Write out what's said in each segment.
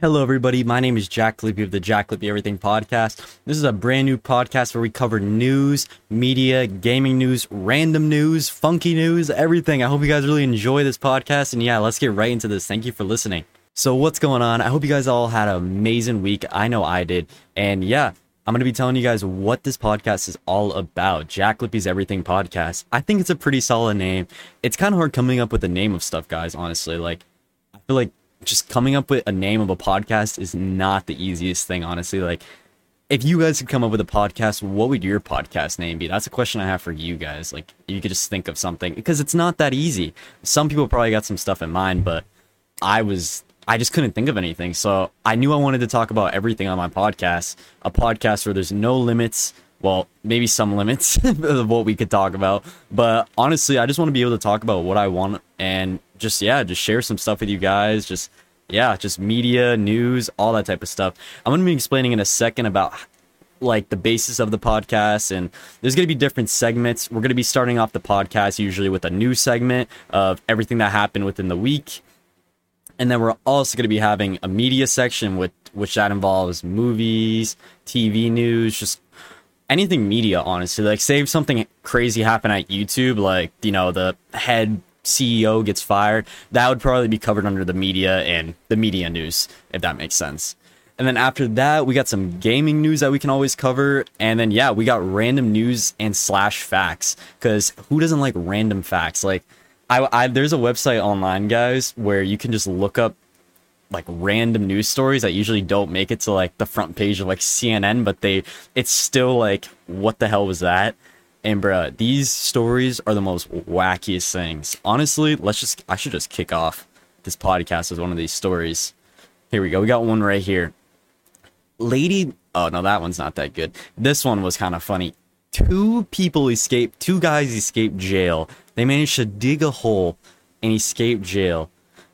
Hello, everybody. My name is Jack Lippe of the Jack Lippe Everything Podcast. This is a brand new podcast where we cover news, media, gaming news, random news, funky news, everything. I hope you guys really enjoy this podcast. And yeah, let's get right into this. Thank you for listening. So, what's going on? I hope you guys all had an amazing week. I know I did. And yeah, I'm going to be telling you guys what this podcast is all about. Jack Lippe's Everything Podcast. I think it's a pretty solid name. It's kind of hard coming up with the name of stuff, guys, honestly. Like, I feel like just coming up with a name of a podcast is not the easiest thing, honestly. Like, if you guys could come up with a podcast, what would your podcast name be? That's a question I have for you guys. Like, you could just think of something because it's not that easy. Some people probably got some stuff in mind, but I was, I just couldn't think of anything. So I knew I wanted to talk about everything on my podcast, a podcast where there's no limits. Well, maybe some limits of what we could talk about, but honestly, I just want to be able to talk about what I want and just yeah, just share some stuff with you guys. Just yeah, just media, news, all that type of stuff. I'm gonna be explaining in a second about like the basis of the podcast and there's going to be different segments we're going to be starting off the podcast usually with a new segment of everything that happened within the week and then we're also going to be having a media section with which that involves movies tv news just anything media honestly like if something crazy happened at youtube like you know the head CEO gets fired, that would probably be covered under the media and the media news, if that makes sense. And then after that, we got some gaming news that we can always cover. And then, yeah, we got random news and slash facts. Because who doesn't like random facts? Like, I, I, there's a website online, guys, where you can just look up like random news stories that usually don't make it to like the front page of like CNN, but they, it's still like, what the hell was that? And bruh, these stories are the most wackiest things. Honestly, let's just I should just kick off this podcast with one of these stories. Here we go. We got one right here. Lady Oh no, that one's not that good. This one was kind of funny. Two people escaped, two guys escaped jail. They managed to dig a hole and escape jail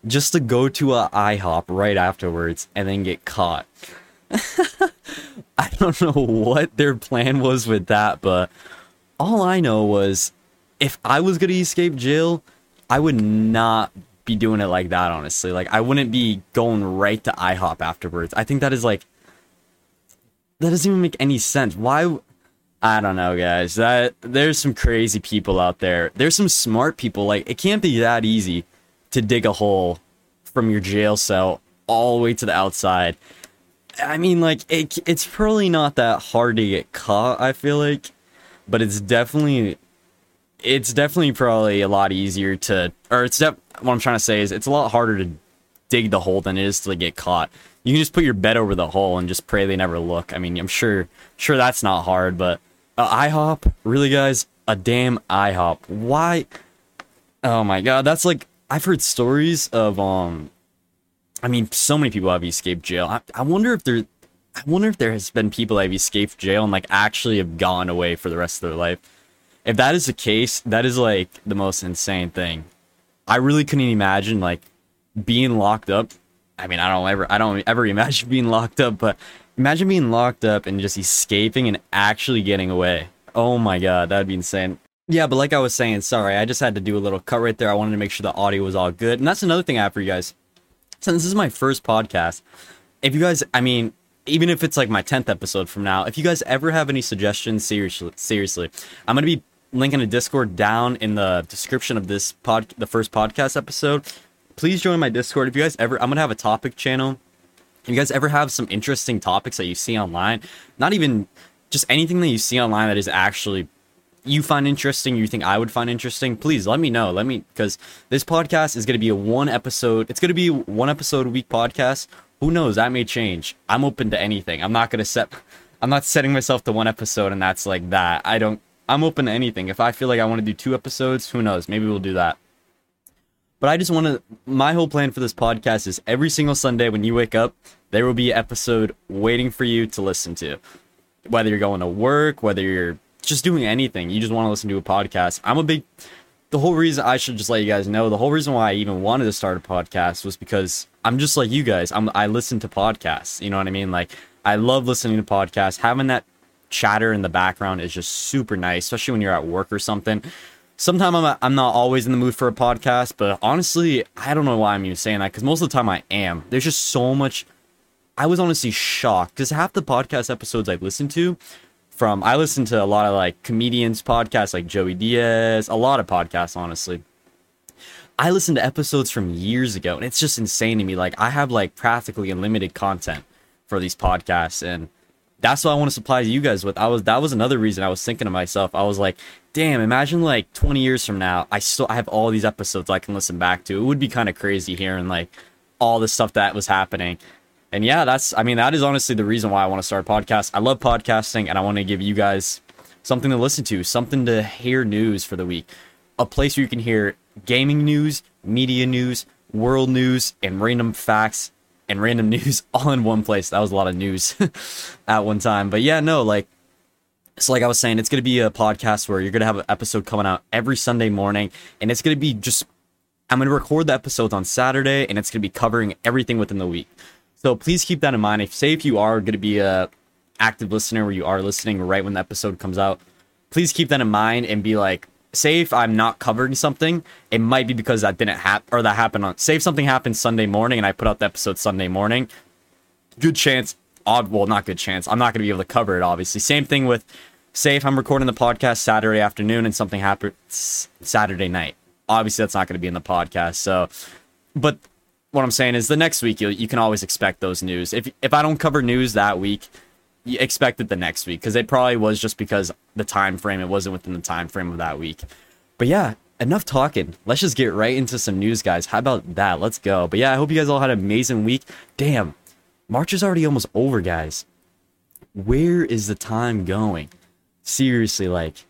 just to go to a IHOP right afterwards and then get caught. I don't know what their plan was with that, but all I know was if I was gonna escape jail, I would not be doing it like that. Honestly, like I wouldn't be going right to IHOP afterwards. I think that is like that doesn't even make any sense. Why? I don't know, guys. That there's some crazy people out there. There's some smart people. Like it can't be that easy to dig a hole from your jail cell all the way to the outside. I mean, like it, it's probably not that hard to get caught. I feel like but it's definitely it's definitely probably a lot easier to or it's def- what I'm trying to say is it's a lot harder to dig the hole than it is to get caught. You can just put your bed over the hole and just pray they never look. I mean, I'm sure sure that's not hard, but uh, IHOP, really guys, a damn IHOP. Why? Oh my god, that's like I've heard stories of um I mean, so many people have escaped jail. I, I wonder if there I wonder if there has been people that have escaped jail and like actually have gone away for the rest of their life. If that is the case, that is like the most insane thing. I really couldn't imagine like being locked up. I mean, I don't ever, I don't ever imagine being locked up, but imagine being locked up and just escaping and actually getting away. Oh my god, that'd be insane. Yeah, but like I was saying, sorry, I just had to do a little cut right there. I wanted to make sure the audio was all good, and that's another thing I have for you guys. Since this is my first podcast, if you guys, I mean, even if it's like my 10th episode from now, if you guys ever have any suggestions, seriously, seriously, I'm going to be linking a Discord down in the description of this pod, the first podcast episode. Please join my Discord. If you guys ever, I'm going to have a topic channel. If you guys ever have some interesting topics that you see online, not even just anything that you see online that is actually you find interesting, you think I would find interesting, please let me know. Let me because this podcast is going to be a one episode. It's going to be one episode a week podcast who knows? That may change. I'm open to anything. I'm not gonna set. I'm not setting myself to one episode and that's like that. I don't. I'm open to anything. If I feel like I want to do two episodes, who knows? Maybe we'll do that. But I just want to. My whole plan for this podcast is every single Sunday when you wake up, there will be an episode waiting for you to listen to. Whether you're going to work, whether you're just doing anything, you just want to listen to a podcast. I'm a big the whole reason I should just let you guys know the whole reason why I even wanted to start a podcast was because I'm just like you guys. I'm I listen to podcasts. You know what I mean? Like I love listening to podcasts. Having that chatter in the background is just super nice, especially when you're at work or something. Sometimes I'm I'm not always in the mood for a podcast, but honestly, I don't know why I'm even saying that because most of the time I am. There's just so much I was honestly shocked because half the podcast episodes I've listened to from I listen to a lot of like comedians podcasts like Joey Diaz, a lot of podcasts honestly. I listen to episodes from years ago and it's just insane to me. Like I have like practically unlimited content for these podcasts and that's what I want to supply you guys with. I was that was another reason I was thinking to myself. I was like, damn, imagine like 20 years from now, I still I have all these episodes I can listen back to. It would be kind of crazy hearing like all the stuff that was happening. And yeah, that's I mean, that is honestly the reason why I want to start a podcast. I love podcasting and I want to give you guys something to listen to, something to hear news for the week. A place where you can hear gaming news, media news, world news, and random facts and random news all in one place. That was a lot of news at one time. But yeah, no, like so like I was saying, it's gonna be a podcast where you're gonna have an episode coming out every Sunday morning, and it's gonna be just I'm gonna record the episodes on Saturday, and it's gonna be covering everything within the week. So please keep that in mind. If say if you are gonna be a active listener where you are listening right when the episode comes out, please keep that in mind and be like, say if I'm not covering something, it might be because that didn't happen or that happened on. Say if something happened Sunday morning and I put out the episode Sunday morning, good chance. Odd, well, not good chance. I'm not going to be able to cover it. Obviously, same thing with. Say if I'm recording the podcast Saturday afternoon and something happens Saturday night. Obviously, that's not going to be in the podcast. So, but what I'm saying is the next week you you can always expect those news. If if I don't cover news that week, you expect it the next week because it probably was just because the time frame it wasn't within the time frame of that week. But yeah, enough talking. Let's just get right into some news, guys. How about that? Let's go. But yeah, I hope you guys all had an amazing week. Damn, March is already almost over, guys. Where is the time going? Seriously, like,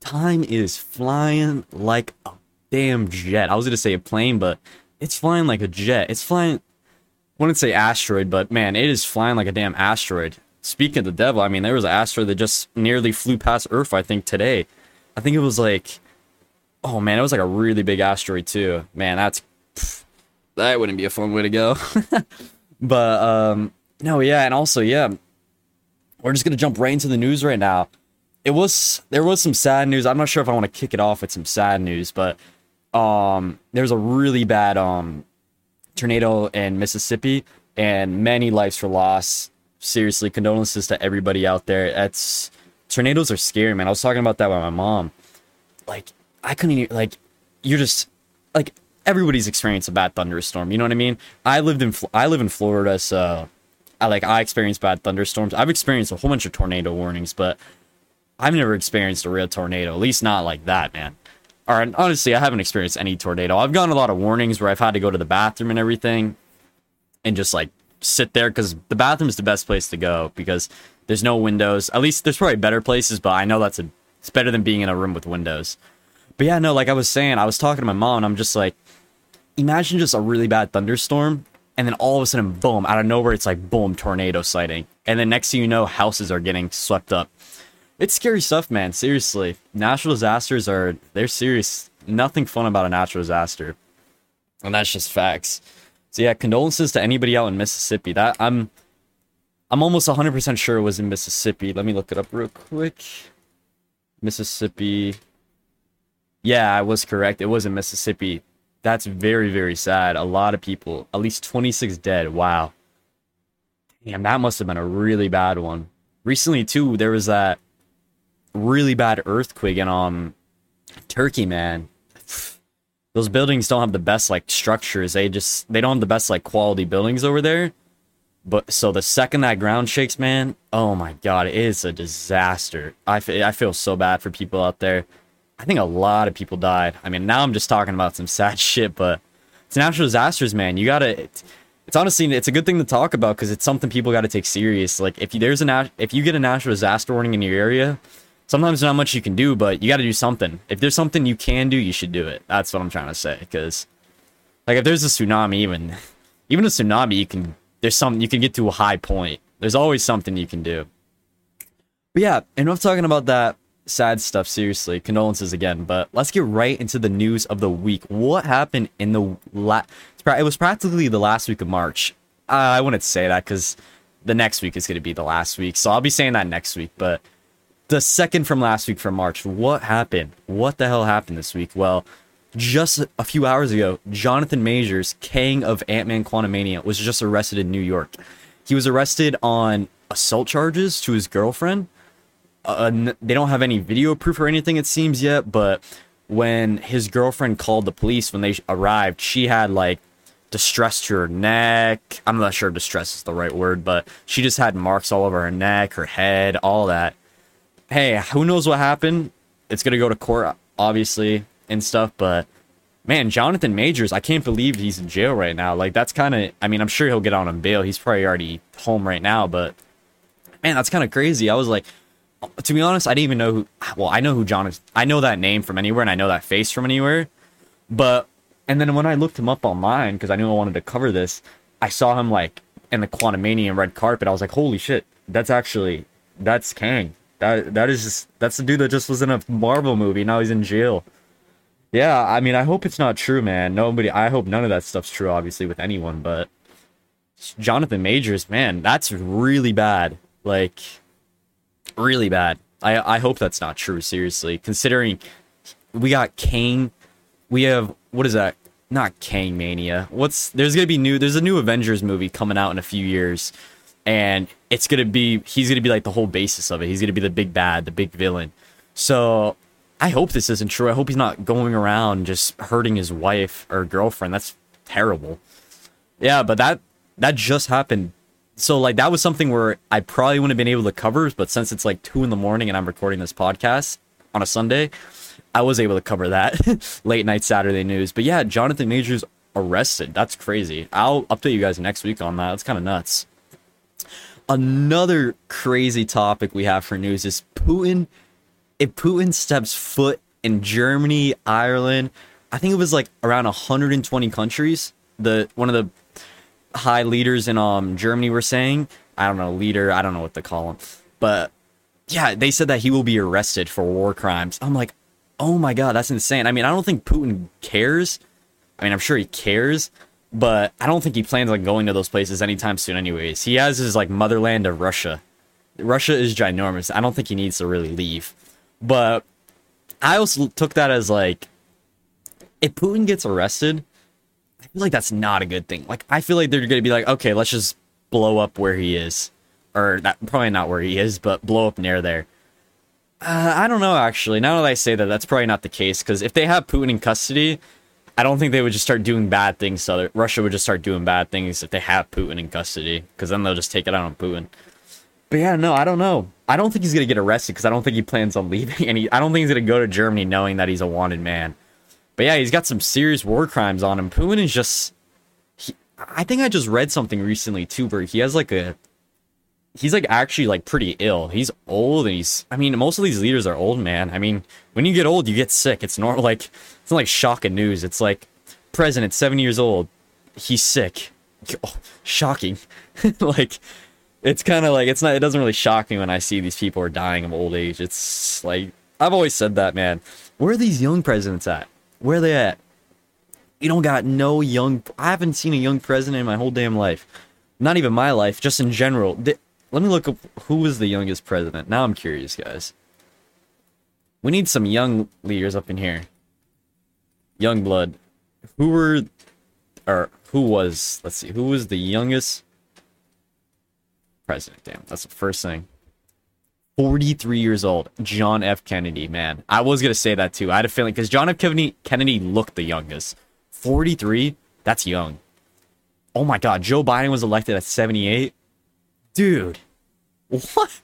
time is flying like a damn jet. I was gonna say a plane, but it's flying like a jet. It's flying. I wouldn't say asteroid, but man, it is flying like a damn asteroid. Speaking of the devil, I mean, there was an asteroid that just nearly flew past Earth. I think today. I think it was like, oh man, it was like a really big asteroid too. Man, that's pff, that wouldn't be a fun way to go. but um, no, yeah, and also yeah, we're just gonna jump right into the news right now. It was there was some sad news. I'm not sure if I want to kick it off with some sad news, but um, there's a really bad um tornado in Mississippi, and many lives were lost. Seriously, condolences to everybody out there. That's tornadoes are scary, man. I was talking about that with my mom. Like, I couldn't even, like, you're just like everybody's experienced a bad thunderstorm. You know what I mean? I lived in I live in Florida, so I like I experienced bad thunderstorms. I've experienced a whole bunch of tornado warnings, but I've never experienced a real tornado. At least not like that, man. Or honestly, I haven't experienced any tornado. I've gotten a lot of warnings where I've had to go to the bathroom and everything, and just like sit there because the bathroom is the best place to go because there's no windows. At least there's probably better places, but I know that's a it's better than being in a room with windows. But yeah, no, like I was saying, I was talking to my mom, and I'm just like, imagine just a really bad thunderstorm, and then all of a sudden, boom, out of nowhere, it's like boom, tornado sighting, and then next thing you know, houses are getting swept up. It's scary stuff, man. Seriously, natural disasters are they're serious. Nothing fun about a natural disaster, and that's just facts. So yeah, condolences to anybody out in Mississippi. That I'm I'm almost 100% sure it was in Mississippi. Let me look it up real quick. Mississippi. Yeah, I was correct. It was in Mississippi. That's very very sad. A lot of people, at least 26 dead. Wow. Damn, that must have been a really bad one. Recently too, there was that really bad earthquake in um Turkey, man. Those buildings don't have the best like structures. They just they don't have the best like quality buildings over there. But so the second that ground shakes, man, oh my god, it is a disaster. I, f- I feel so bad for people out there. I think a lot of people died. I mean, now I'm just talking about some sad shit, but it's natural disasters, man. You gotta. It's, it's honestly it's a good thing to talk about because it's something people got to take serious. Like if you, there's a nat- if you get a natural disaster warning in your area, sometimes not much you can do, but you got to do something. If there's something you can do, you should do it. That's what I'm trying to say. Because, like, if there's a tsunami, even even a tsunami, you can there's something you can get to a high point. There's always something you can do. But yeah, enough talking about that sad stuff. Seriously, condolences again. But let's get right into the news of the week. What happened in the last? It was practically the last week of March. I wouldn't say that because the next week is going to be the last week, so I'll be saying that next week. But the second from last week from March. What happened? What the hell happened this week? Well, just a few hours ago, Jonathan Majors, king of Ant Man Quantumania, was just arrested in New York. He was arrested on assault charges to his girlfriend. Uh, they don't have any video proof or anything, it seems, yet, but when his girlfriend called the police when they arrived, she had like distress to her neck. I'm not sure distress is the right word, but she just had marks all over her neck, her head, all that. Hey, who knows what happened? It's gonna go to court, obviously, and stuff, but man, Jonathan Majors, I can't believe he's in jail right now. Like that's kind of, I mean, I'm sure he'll get out on bail. He's probably already home right now, but man, that's kind of crazy. I was like, to be honest, I didn't even know who. Well, I know who Jonathan. I know that name from anywhere, and I know that face from anywhere. But and then when I looked him up online because I knew I wanted to cover this, I saw him like in the Quantumania red carpet. I was like, holy shit, that's actually that's Kang. That that is just that's the dude that just was in a Marvel movie. Now he's in jail. Yeah, I mean, I hope it's not true, man. Nobody. I hope none of that stuff's true, obviously, with anyone. But Jonathan Majors, man, that's really bad. Like, really bad. I I hope that's not true. Seriously, considering we got Kang, we have what is that? Not Kang Mania. What's there's gonna be new? There's a new Avengers movie coming out in a few years, and it's gonna be he's gonna be like the whole basis of it. He's gonna be the big bad, the big villain. So I hope this isn't true. I hope he's not going around just hurting his wife or girlfriend. That's terrible. Yeah, but that that just happened. So like that was something where I probably wouldn't have been able to cover, but since it's like two in the morning and I'm recording this podcast on a Sunday, I was able to cover that late night Saturday news. But yeah, Jonathan Majors arrested. That's crazy. I'll update you guys next week on that. That's kind of nuts. Another crazy topic we have for news is Putin. If Putin steps foot in Germany, Ireland, I think it was like around 120 countries. The one of the high leaders in um Germany were saying, I don't know, leader, I don't know what to call him, but yeah, they said that he will be arrested for war crimes. I'm like, oh my god, that's insane. I mean, I don't think Putin cares. I mean, I'm sure he cares, but I don't think he plans on going to those places anytime soon. Anyways, he has his like motherland of Russia. Russia is ginormous. I don't think he needs to really leave. But I also took that as like, if Putin gets arrested, I feel like that's not a good thing. Like, I feel like they're to be like, okay, let's just blow up where he is, or that probably not where he is, but blow up near there. Uh, I don't know actually. Now that I say that, that's probably not the case because if they have Putin in custody, I don't think they would just start doing bad things. Russia would just start doing bad things if they have Putin in custody because then they'll just take it out on Putin. But yeah, no, I don't know. I don't think he's gonna get arrested because I don't think he plans on leaving, and he, I don't think he's gonna go to Germany knowing that he's a wanted man. But yeah, he's got some serious war crimes on him. Putin is just. He, I think I just read something recently too, where he has like a he's like actually like pretty ill. He's old and he's I mean, most of these leaders are old, man. I mean, when you get old, you get sick. It's normal like it's not like shocking news. It's like president 7 years old, he's sick. Oh, shocking. like it's kind of like it's not it doesn't really shock me when I see these people are dying of old age. It's like I've always said that, man. Where are these young presidents at? Where are they at? You don't got no young I haven't seen a young president in my whole damn life. Not even my life, just in general. Let me look up who was the youngest president. Now I'm curious, guys. We need some young leaders up in here. Young blood. Who were or who was let's see, who was the youngest president? Damn, that's the first thing. 43 years old, John F. Kennedy, man. I was going to say that too. I had a feeling because John F. Kennedy, Kennedy looked the youngest. 43, that's young. Oh my God, Joe Biden was elected at 78. Dude. What?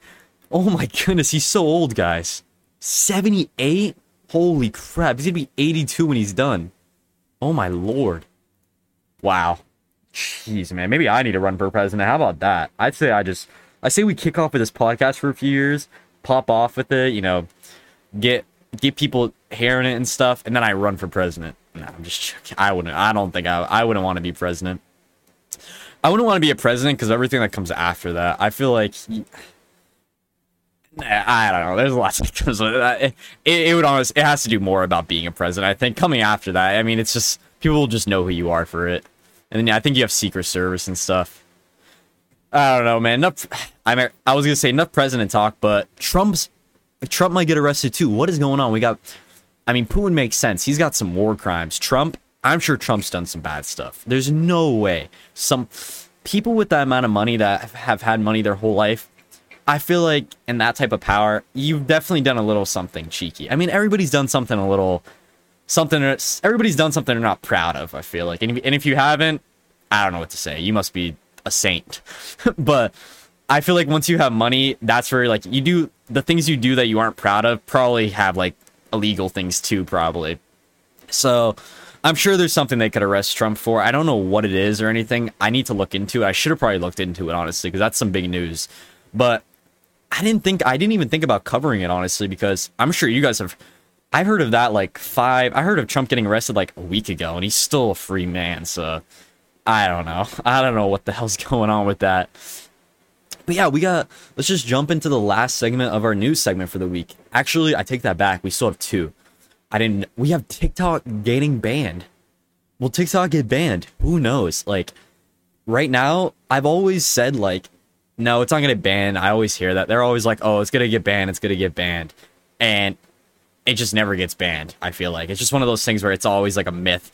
Oh my goodness, he's so old, guys. 78? Holy crap. He's to be 82 when he's done. Oh my lord. Wow. Jeez, man. Maybe I need to run for president. How about that? I'd say I just I say we kick off with this podcast for a few years, pop off with it, you know, get get people hearing it and stuff, and then I run for president. No, I'm just I wouldn't I don't think I I wouldn't want to be president. I wouldn't want to be a president because everything that comes after that, I feel like. I don't know. There's lots of comes with that. It, it, it would almost. It has to do more about being a president. I think coming after that. I mean, it's just people will just know who you are for it, and then yeah, I think you have Secret Service and stuff. I don't know, man. Enough. I mean, I was gonna say enough president talk, but Trump's Trump might get arrested too. What is going on? We got. I mean, Putin makes sense. He's got some war crimes. Trump, I'm sure Trump's done some bad stuff. There's no way some people with that amount of money that have had money their whole life. I feel like in that type of power, you've definitely done a little something cheeky. I mean, everybody's done something a little something. Everybody's done something they're not proud of. I feel like, and if, and if you haven't, I don't know what to say. You must be a saint. but I feel like once you have money, that's where like you do the things you do that you aren't proud of. Probably have like illegal things too. Probably. So I'm sure there's something they could arrest Trump for. I don't know what it is or anything. I need to look into it. I should have probably looked into it honestly because that's some big news. But I didn't think I didn't even think about covering it honestly because I'm sure you guys have I heard of that like five I heard of Trump getting arrested like a week ago and he's still a free man, so I don't know. I don't know what the hell's going on with that. But yeah, we got let's just jump into the last segment of our news segment for the week. Actually, I take that back. We still have two. I didn't. We have TikTok getting banned. Will TikTok get banned? Who knows? Like, right now, I've always said like, no, it's not gonna ban. I always hear that they're always like, oh, it's gonna get banned. It's gonna get banned, and it just never gets banned. I feel like it's just one of those things where it's always like a myth.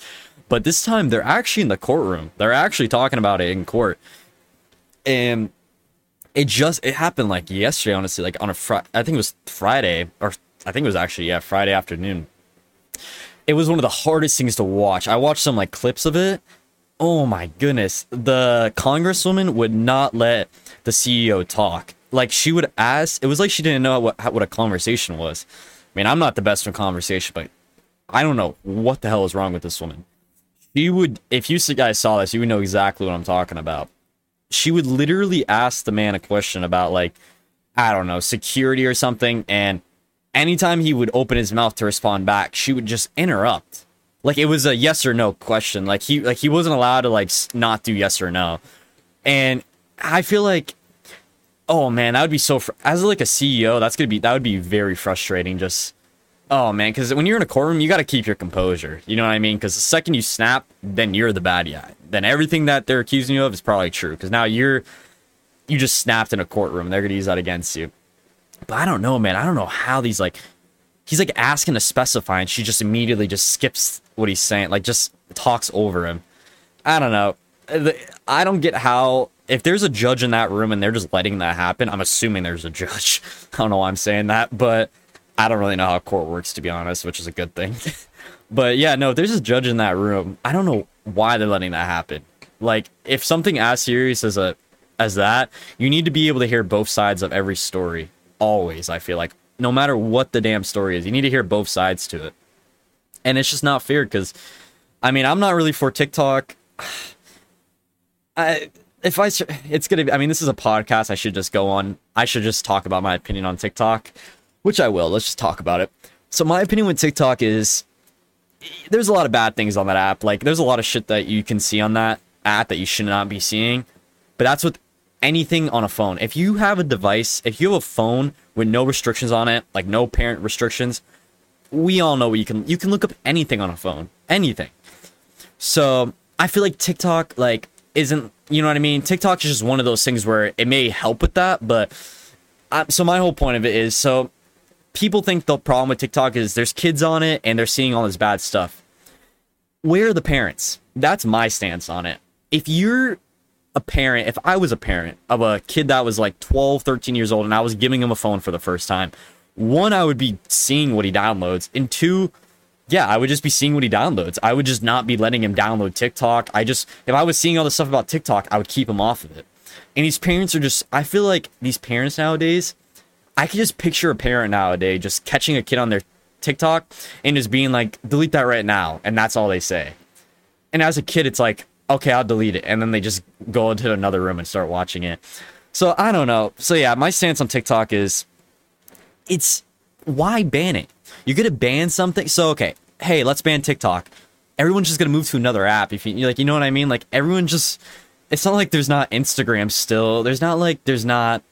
But this time, they're actually in the courtroom. They're actually talking about it in court, and it just it happened like yesterday. Honestly, like on a Friday, I think it was Friday, or I think it was actually yeah Friday afternoon it was one of the hardest things to watch. I watched some like clips of it. Oh my goodness. The congresswoman would not let the CEO talk. Like she would ask, it was like she didn't know what what a conversation was. I mean, I'm not the best in conversation, but I don't know what the hell is wrong with this woman. She would, if you guys saw this, you would know exactly what I'm talking about. She would literally ask the man a question about like, I don't know, security or something, and anytime he would open his mouth to respond back, she would just interrupt. Like it was a yes or no question. Like he like he wasn't allowed to like not do yes or no. And I feel like oh man, that would be so fr- as like a CEO, that's going to be that would be very frustrating just Oh man, cuz when you're in a courtroom, you got to keep your composure. You know what I mean? Cuz the second you snap, then you're the bad guy. Then everything that they're accusing you of is probably true cuz now you're you just snapped in a courtroom. They're going to use that against you. But I don't know, man. I don't know how these like he's like asking to specify and she just immediately just skips what he's saying, like just talks over him. I don't know. Uh, I don't get how if there's a judge in that room and they're just letting that happen, I'm assuming there's a judge. I don't know why I'm saying that, but I don't really know how court works to be honest, which is a good thing. but yeah, no, if there's a judge in that room, I don't know why they're letting that happen. Like if something as serious as a as that, you need to be able to hear both sides of every story always i feel like no matter what the damn story is you need to hear both sides to it. And it's just not fair because i mean i'm not really for tiktok. I if i it's gonna be i mean this is a podcast i should just go on i should just talk about my opinion on tiktok which i will let's just talk about it. So my opinion with tiktok is there's a lot of bad things on that app like there's a lot of shit that you can see on that app that you should not be seeing but that's what anything on a phone. If you have a device, if you have a phone with no restrictions on it, like no parent restrictions, we all know you can you can look up anything on a phone, anything. So I feel like TikTok like isn't you know what I mean. TikTok is just one of those things where it may help with that, but I, so my whole point of it is so people think the problem with TikTok is there's kids on it and they're seeing all this bad stuff. Where are the parents? That's my stance on it. If you're a parent, if I was a parent of a kid that was like 12, 13 years old and I was giving him a phone for the first time, one, I would be seeing what he downloads. And two, yeah, I would just be seeing what he downloads. I would just not be letting him download TikTok. I just, if I was seeing all the stuff about TikTok, I would keep him off of it. And these parents are just, I feel like these parents nowadays, I can just picture a parent nowadays just catching a kid on their TikTok and just being like, delete that right now. And that's all they say. And as a kid, it's like, okay, I'll delete it. And then they just go into another room and start watching it. So I don't know. So yeah, my stance on TikTok is it's why ban it? You're gonna ban something. So okay, hey, let's ban TikTok. Everyone's just gonna move to another app. If you like, you know what I mean? Like everyone just. It's not like there's not Instagram still. There's not like there's not.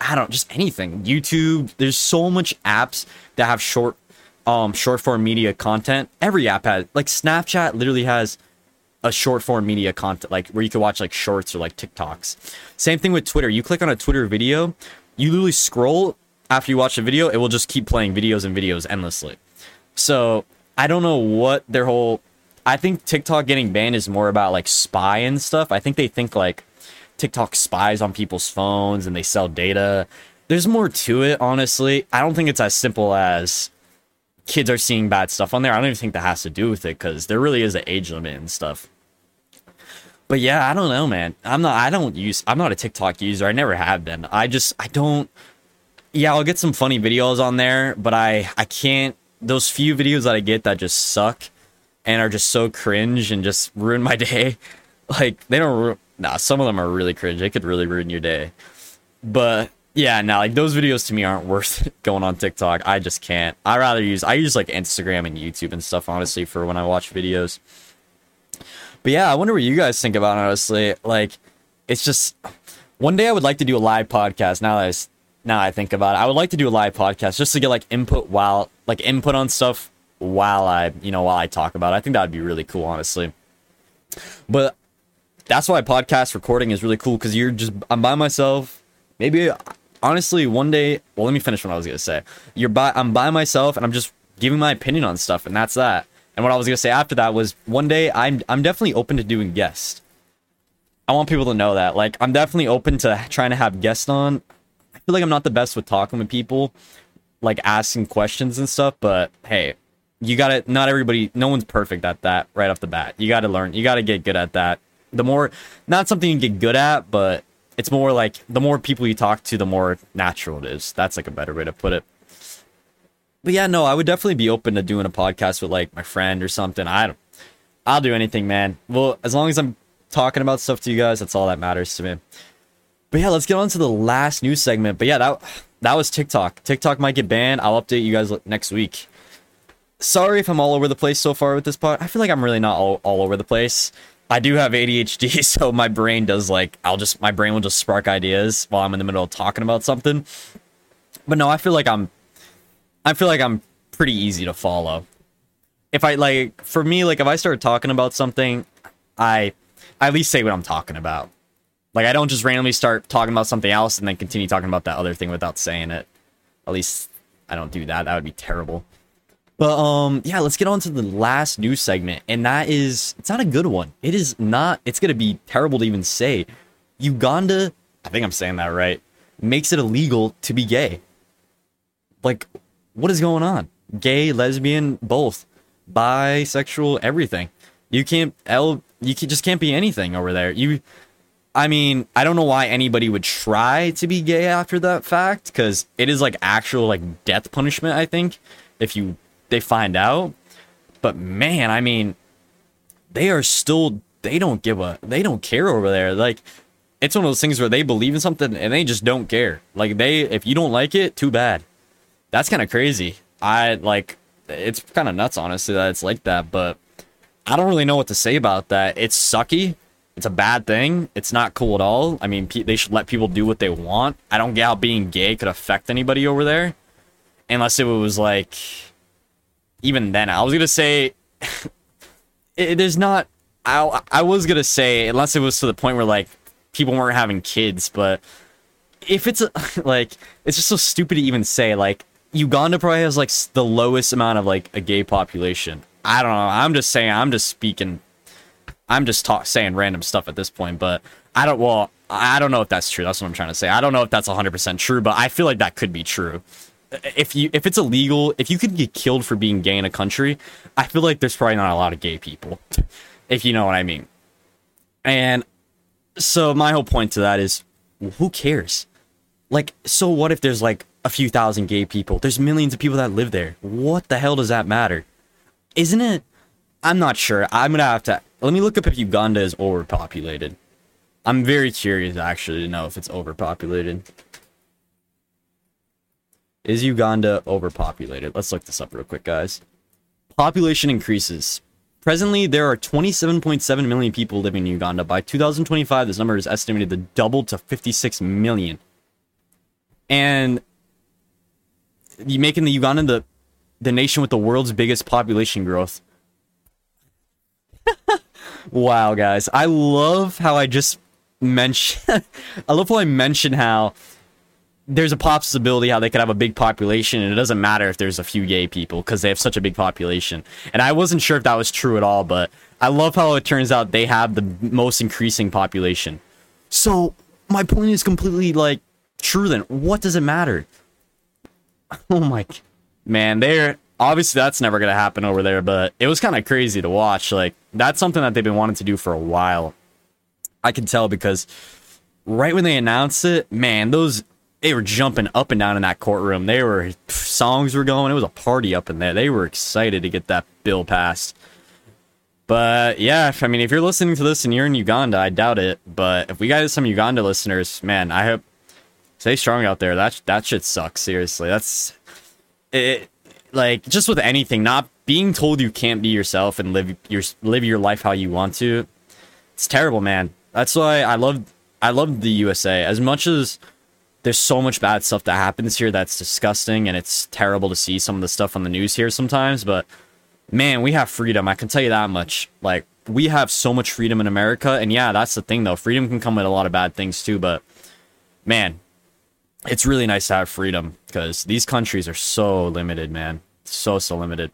I don't just anything. YouTube. There's so much apps that have short, um, short form media content. Every app has like Snapchat. Literally has a short form media content, like where you could watch like shorts or like TikToks. Same thing with Twitter. You click on a Twitter video, you literally scroll after you watch the video, it will just keep playing videos and videos endlessly. So I don't know what their whole. I think TikTok getting banned is more about like spy and stuff. I think they think like TikTok spies on people's phones and they sell data. There's more to it, honestly. I don't think it's as simple as kids are seeing bad stuff on there. I don't even think that has to do with it because there really is an age limit and stuff. But yeah, I don't know, man. I'm not. I don't use. I'm not a TikTok user. I never have been. I just. I don't. Yeah, I'll get some funny videos on there, but I. I can't. Those few videos that I get that just suck, and are just so cringe and just ruin my day. Like they don't. Nah, some of them are really cringe. They could really ruin your day. But yeah, no, like those videos to me aren't worth going on TikTok. I just can't. I rather use I use like Instagram and YouTube and stuff honestly for when I watch videos. But yeah, I wonder what you guys think about it, honestly. Like it's just one day I would like to do a live podcast now that I, now I think about it. I would like to do a live podcast just to get like input while like input on stuff while I, you know, while I talk about it. I think that would be really cool, honestly. But that's why podcast recording is really cool because you're just I'm by myself. Maybe honestly, one day. Well, let me finish what I was gonna say. You're by. I'm by myself, and I'm just giving my opinion on stuff, and that's that. And what I was gonna say after that was one day I'm I'm definitely open to doing guests. I want people to know that. Like I'm definitely open to trying to have guests on. I feel like I'm not the best with talking with people, like asking questions and stuff, but hey, you gotta not everybody no one's perfect at that right off the bat. You gotta learn, you gotta get good at that. The more not something you get good at, but it's more like the more people you talk to, the more natural it is. That's like a better way to put it. But yeah, no, I would definitely be open to doing a podcast with like my friend or something. I don't I'll do anything, man. Well, as long as I'm talking about stuff to you guys, that's all that matters to me. But yeah, let's get on to the last news segment. But yeah, that that was TikTok. TikTok might get banned. I'll update you guys next week. Sorry if I'm all over the place so far with this part. I feel like I'm really not all, all over the place. I do have ADHD, so my brain does like I'll just my brain will just spark ideas while I'm in the middle of talking about something. But no, I feel like I'm I feel like I'm pretty easy to follow. If I like for me like if I start talking about something, I I at least say what I'm talking about. Like I don't just randomly start talking about something else and then continue talking about that other thing without saying it. At least I don't do that. That would be terrible. But um yeah, let's get on to the last news segment and that is it's not a good one. It is not it's going to be terrible to even say. Uganda, I think I'm saying that right, makes it illegal to be gay. Like what is going on? Gay, lesbian, both. Bisexual, everything. You can't L you can, just can't be anything over there. You I mean, I don't know why anybody would try to be gay after that fact cuz it is like actual like death punishment, I think, if you they find out. But man, I mean, they are still they don't give a they don't care over there. Like it's one of those things where they believe in something and they just don't care. Like they if you don't like it, too bad. That's kind of crazy. I like it's kind of nuts honestly that it's like that, but I don't really know what to say about that. It's sucky. It's a bad thing. It's not cool at all. I mean, they should let people do what they want. I don't get how being gay could affect anybody over there, unless it was like even then, I was gonna say it is not. I I was gonna say unless it was to the point where like people weren't having kids, but if it's a, like it's just so stupid to even say like Uganda probably has like the lowest amount of like a gay population. I don't know. I'm just saying. I'm just speaking. I'm just talk, saying random stuff at this point, but I don't. Well, I don't know if that's true. That's what I'm trying to say. I don't know if that's 100 percent true, but I feel like that could be true if you if it's illegal, if you could get killed for being gay in a country, I feel like there's probably not a lot of gay people, if you know what I mean. And so my whole point to that is, who cares? Like, so what if there's like a few thousand gay people? There's millions of people that live there. What the hell does that matter? Isn't it? I'm not sure. I'm gonna have to let me look up if Uganda is overpopulated. I'm very curious actually to know if it's overpopulated. Is Uganda overpopulated? Let's look this up real quick, guys. Population increases. Presently, there are 27.7 million people living in Uganda. By 2025, this number is estimated to double to 56 million. And you making the Uganda the the nation with the world's biggest population growth. wow, guys. I love how I just mentioned I love how I mentioned how there's a possibility how they could have a big population and it doesn't matter if there's a few gay people because they have such a big population. And I wasn't sure if that was true at all, but I love how it turns out they have the most increasing population. So my point is completely like true then. What does it matter? Oh my man, they're obviously that's never gonna happen over there, but it was kind of crazy to watch. Like that's something that they've been wanting to do for a while. I can tell because right when they announced it, man, those they were jumping up and down in that courtroom. They were songs were going. It was a party up in there. They were excited to get that bill passed. But yeah, I mean, if you're listening to this and you're in Uganda, I doubt it. But if we got some Uganda listeners, man, I hope stay strong out there. That that shit sucks. Seriously, that's it. Like just with anything, not being told you can't be yourself and live your live your life how you want to. It's terrible, man. That's why I love I love the USA as much as there's so much bad stuff that happens here that's disgusting and it's terrible to see some of the stuff on the news here sometimes but man we have freedom i can tell you that much like we have so much freedom in america and yeah that's the thing though freedom can come with a lot of bad things too but man it's really nice to have freedom because these countries are so limited man. So so limited.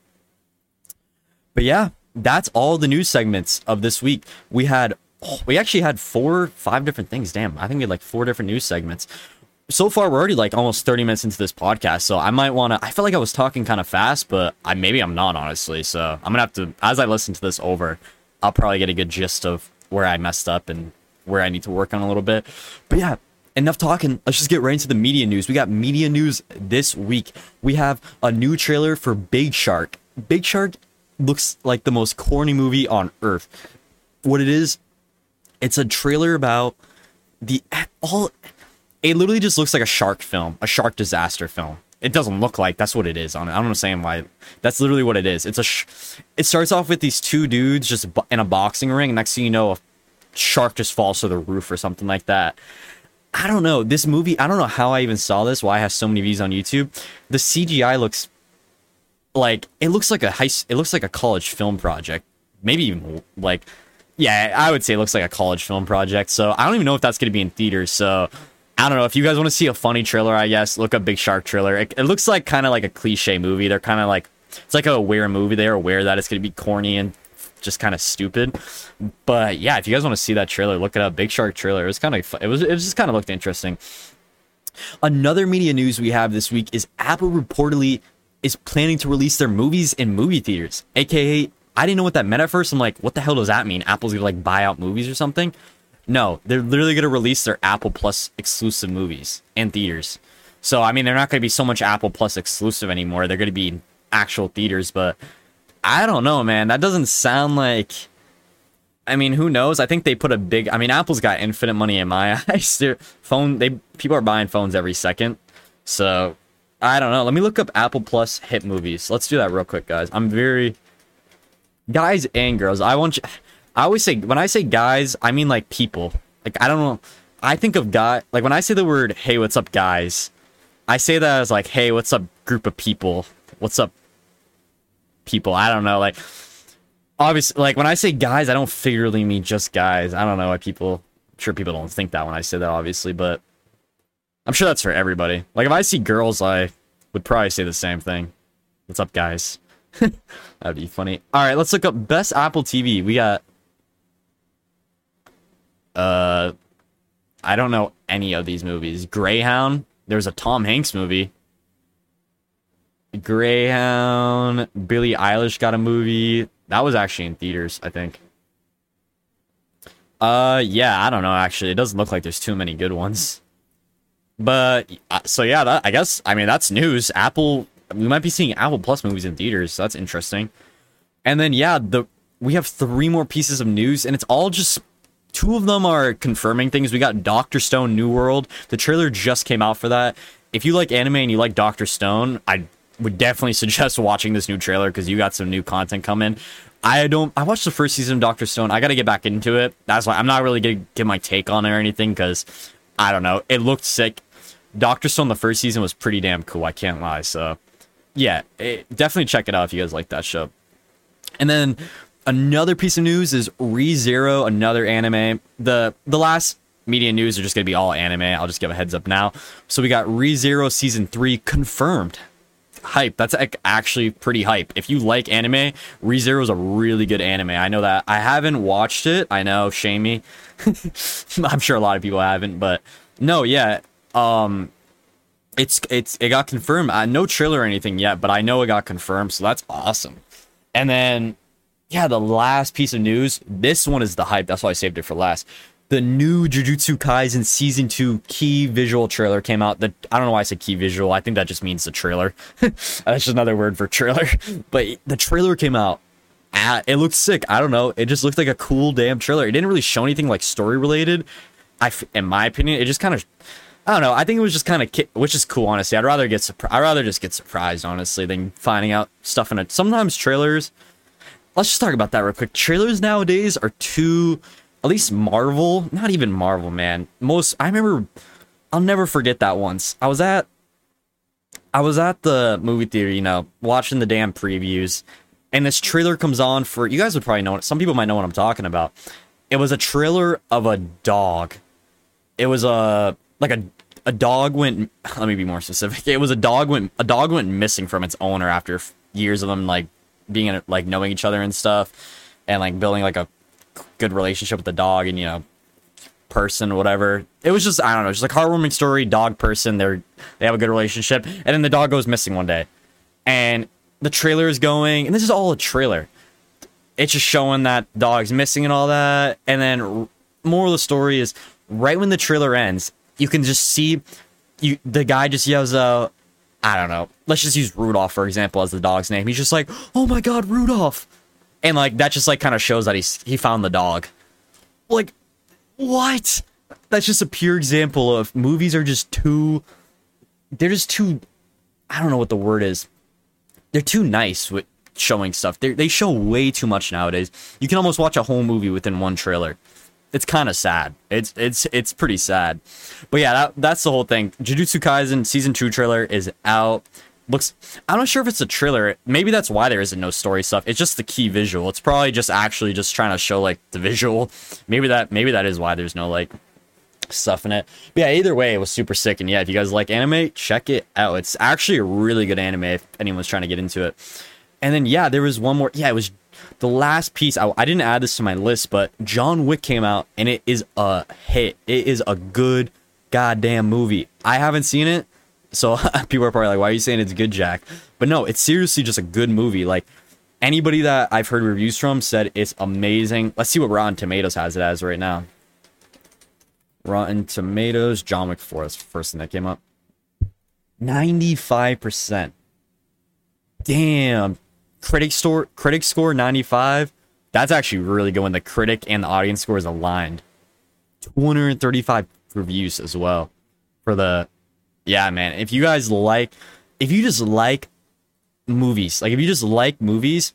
But yeah that's all the news segments of this week. We had oh, we actually had four five different things. Damn i think we had like four different news segments. So far we're already like almost 30 minutes into this podcast so i might want to i feel like i was talking kind of fast but i maybe i'm not honestly so i'm gonna have to as i listen to this over i'll probably get a good gist of where i messed up and where i need to work on a little bit. But yeah enough talking let's just get right into the media news we got media news this week we have a new trailer for big shark big shark looks like the most corny movie on earth what it is it's a trailer about the all it literally just looks like a shark film, a shark disaster film. It doesn't look like that's what it is on it. I don't understand why. That's literally what it is. It's a. Sh- it starts off with these two dudes just in a boxing ring. And next thing you know, a shark just falls to the roof or something like that. I don't know. This movie. I don't know how I even saw this. Why I have so many views on YouTube. The CGI looks like it looks like a high. It looks like a college film project. Maybe even like yeah, I would say it looks like a college film project. So I don't even know if that's going to be in theaters. So I don't know if you guys want to see a funny trailer. I guess look up Big Shark trailer. It, it looks like kind of like a cliche movie. They're kind of like it's like a aware movie. They're aware that it's gonna be corny and just kind of stupid. But yeah, if you guys want to see that trailer, look it up. Big Shark trailer. It was kind of it was it was just kind of looked interesting. Another media news we have this week is Apple reportedly is planning to release their movies in movie theaters. AKA, I didn't know what that meant at first. I'm like, what the hell does that mean? Apple's gonna like buy out movies or something? No, they're literally to release their Apple Plus exclusive movies in theaters. So, I mean, they're not to be so much Apple Plus exclusive anymore. They're to be actual theaters, but I don't know, man. That doesn't sound like. I mean, who knows? I think they put a big. I mean, Apple's got infinite money in my eyes. Their phone, they people are buying phones every second. So, I don't know. Let me look up Apple Plus hit movies. Let's do that real quick, guys. I'm very guys and girls. I want you. I always say when I say guys, I mean like people. Like I don't know. I think of guy like when I say the word "Hey, what's up, guys," I say that as like "Hey, what's up, group of people? What's up, people?" I don't know. Like obviously, like when I say guys, I don't figuratively mean just guys. I don't know why people. I'm sure people don't think that when I say that, obviously, but I'm sure that's for everybody. Like if I see girls, I would probably say the same thing. What's up, guys? That'd be funny. All right, let's look up best Apple TV. We got uh, I don't know any of these movies. Greyhound. There's a Tom Hanks movie. Greyhound. Billie Eilish got a movie. That was actually in theaters, I think. Uh, yeah, I don't know. Actually, it doesn't look like there's too many good ones. But uh, so yeah, that I guess I mean that's news. Apple, we might be seeing Apple Plus movies in theaters. So that's interesting. And then yeah, the we have three more pieces of news, and it's all just Two of them are confirming things. We got Doctor Stone New World. The trailer just came out for that. If you like anime and you like Doctor Stone, I would definitely suggest watching this new trailer because you got some new content coming. I don't. I watched the first season of Doctor Stone. I got to get back into it. That's why I'm not really gonna give my take on it or anything because I don't know. It looked sick. Doctor Stone the first season was pretty damn cool. I can't lie. So yeah, it, definitely check it out if you guys like that show. And then Another piece of news is ReZero, another anime. The the last media news are just gonna be all anime. I'll just give a heads up now. So we got ReZero season three confirmed. Hype. That's like actually pretty hype. If you like anime, ReZero is a really good anime. I know that. I haven't watched it. I know, shame me. I'm sure a lot of people haven't, but no, yeah. Um, it's it's it got confirmed. Uh, no trailer or anything yet, but I know it got confirmed, so that's awesome. And then, yeah, the last piece of news. This one is the hype. That's why I saved it for last the new Jujutsu Kaisen season two key visual trailer came out. The I don't know why I said key visual. I think that just means the trailer. That's just another word for trailer. But the trailer came out. It looked sick. I don't know. It just looked like a cool damn trailer. It didn't really show anything like story related. I, in my opinion, it just kind of. I don't know. I think it was just kind of, ki- which is cool. Honestly, I'd rather get surprised. I'd rather just get surprised, honestly, than finding out stuff in it. Sometimes trailers. Let's just talk about that real quick. Trailers nowadays are too at least Marvel, not even Marvel, man. Most I remember I'll never forget that once. I was at I was at the movie theater, you know, watching the damn previews, and this trailer comes on for you guys would probably know it. Some people might know what I'm talking about. It was a trailer of a dog. It was a like a a dog went let me be more specific. It was a dog went a dog went missing from its owner after years of them like being in, like knowing each other and stuff and like building like a good relationship with the dog and you know person whatever. It was just i don't know just like heartwarming story dog person they're they have a good relationship and then the dog goes missing one day. And the trailer is going and this is all a trailer. It's just showing that dog's missing and all that and then more of the story is right when the trailer ends you can just see you the guy just yells out i don't know let's just use rudolph for example as the dog's name. He's just like oh my god rudolph and like that just like kind of shows that he's he found the dog. Like what? That's just a pure example of movies are just too they're just too i don't know what the word is. They're too nice with showing stuff. They they show way too much nowadays. You can almost watch a whole movie within one trailer. It's kind of sad. It's it's it's pretty sad. But yeah that, that's the whole thing. Jujutsu kaisen season 2 trailer is out looks i'm not sure if it's a trailer maybe that's why there isn't no story stuff. It's just the key visual. It's probably just actually just trying to show like the visual. Maybe that maybe that is why there's no like stuff in it. But yeah either way it was super sick. And yeah if you guys like anime check it out. It's actually a really good anime if anyone's trying to get into it. And then yeah there was one more. Yeah it was the last piece. I, I didn't add this to my list but john wick came out and it is a hit. It is a good goddamn movie. I haven't seen it so people are probably like, why are you saying it's good, Jack? But no, it's seriously just a good movie. Like anybody that I've heard reviews from said it's amazing. Let's see what Rotten Tomatoes has it as right now. Rotten Tomatoes, John Wick 4 is first thing that came up. 95%. Damn. Critic score critic score 95. That's actually really good when the critic and the audience score is aligned. 235 reviews as well for the yeah, man. If you guys like, if you just like movies, like if you just like movies,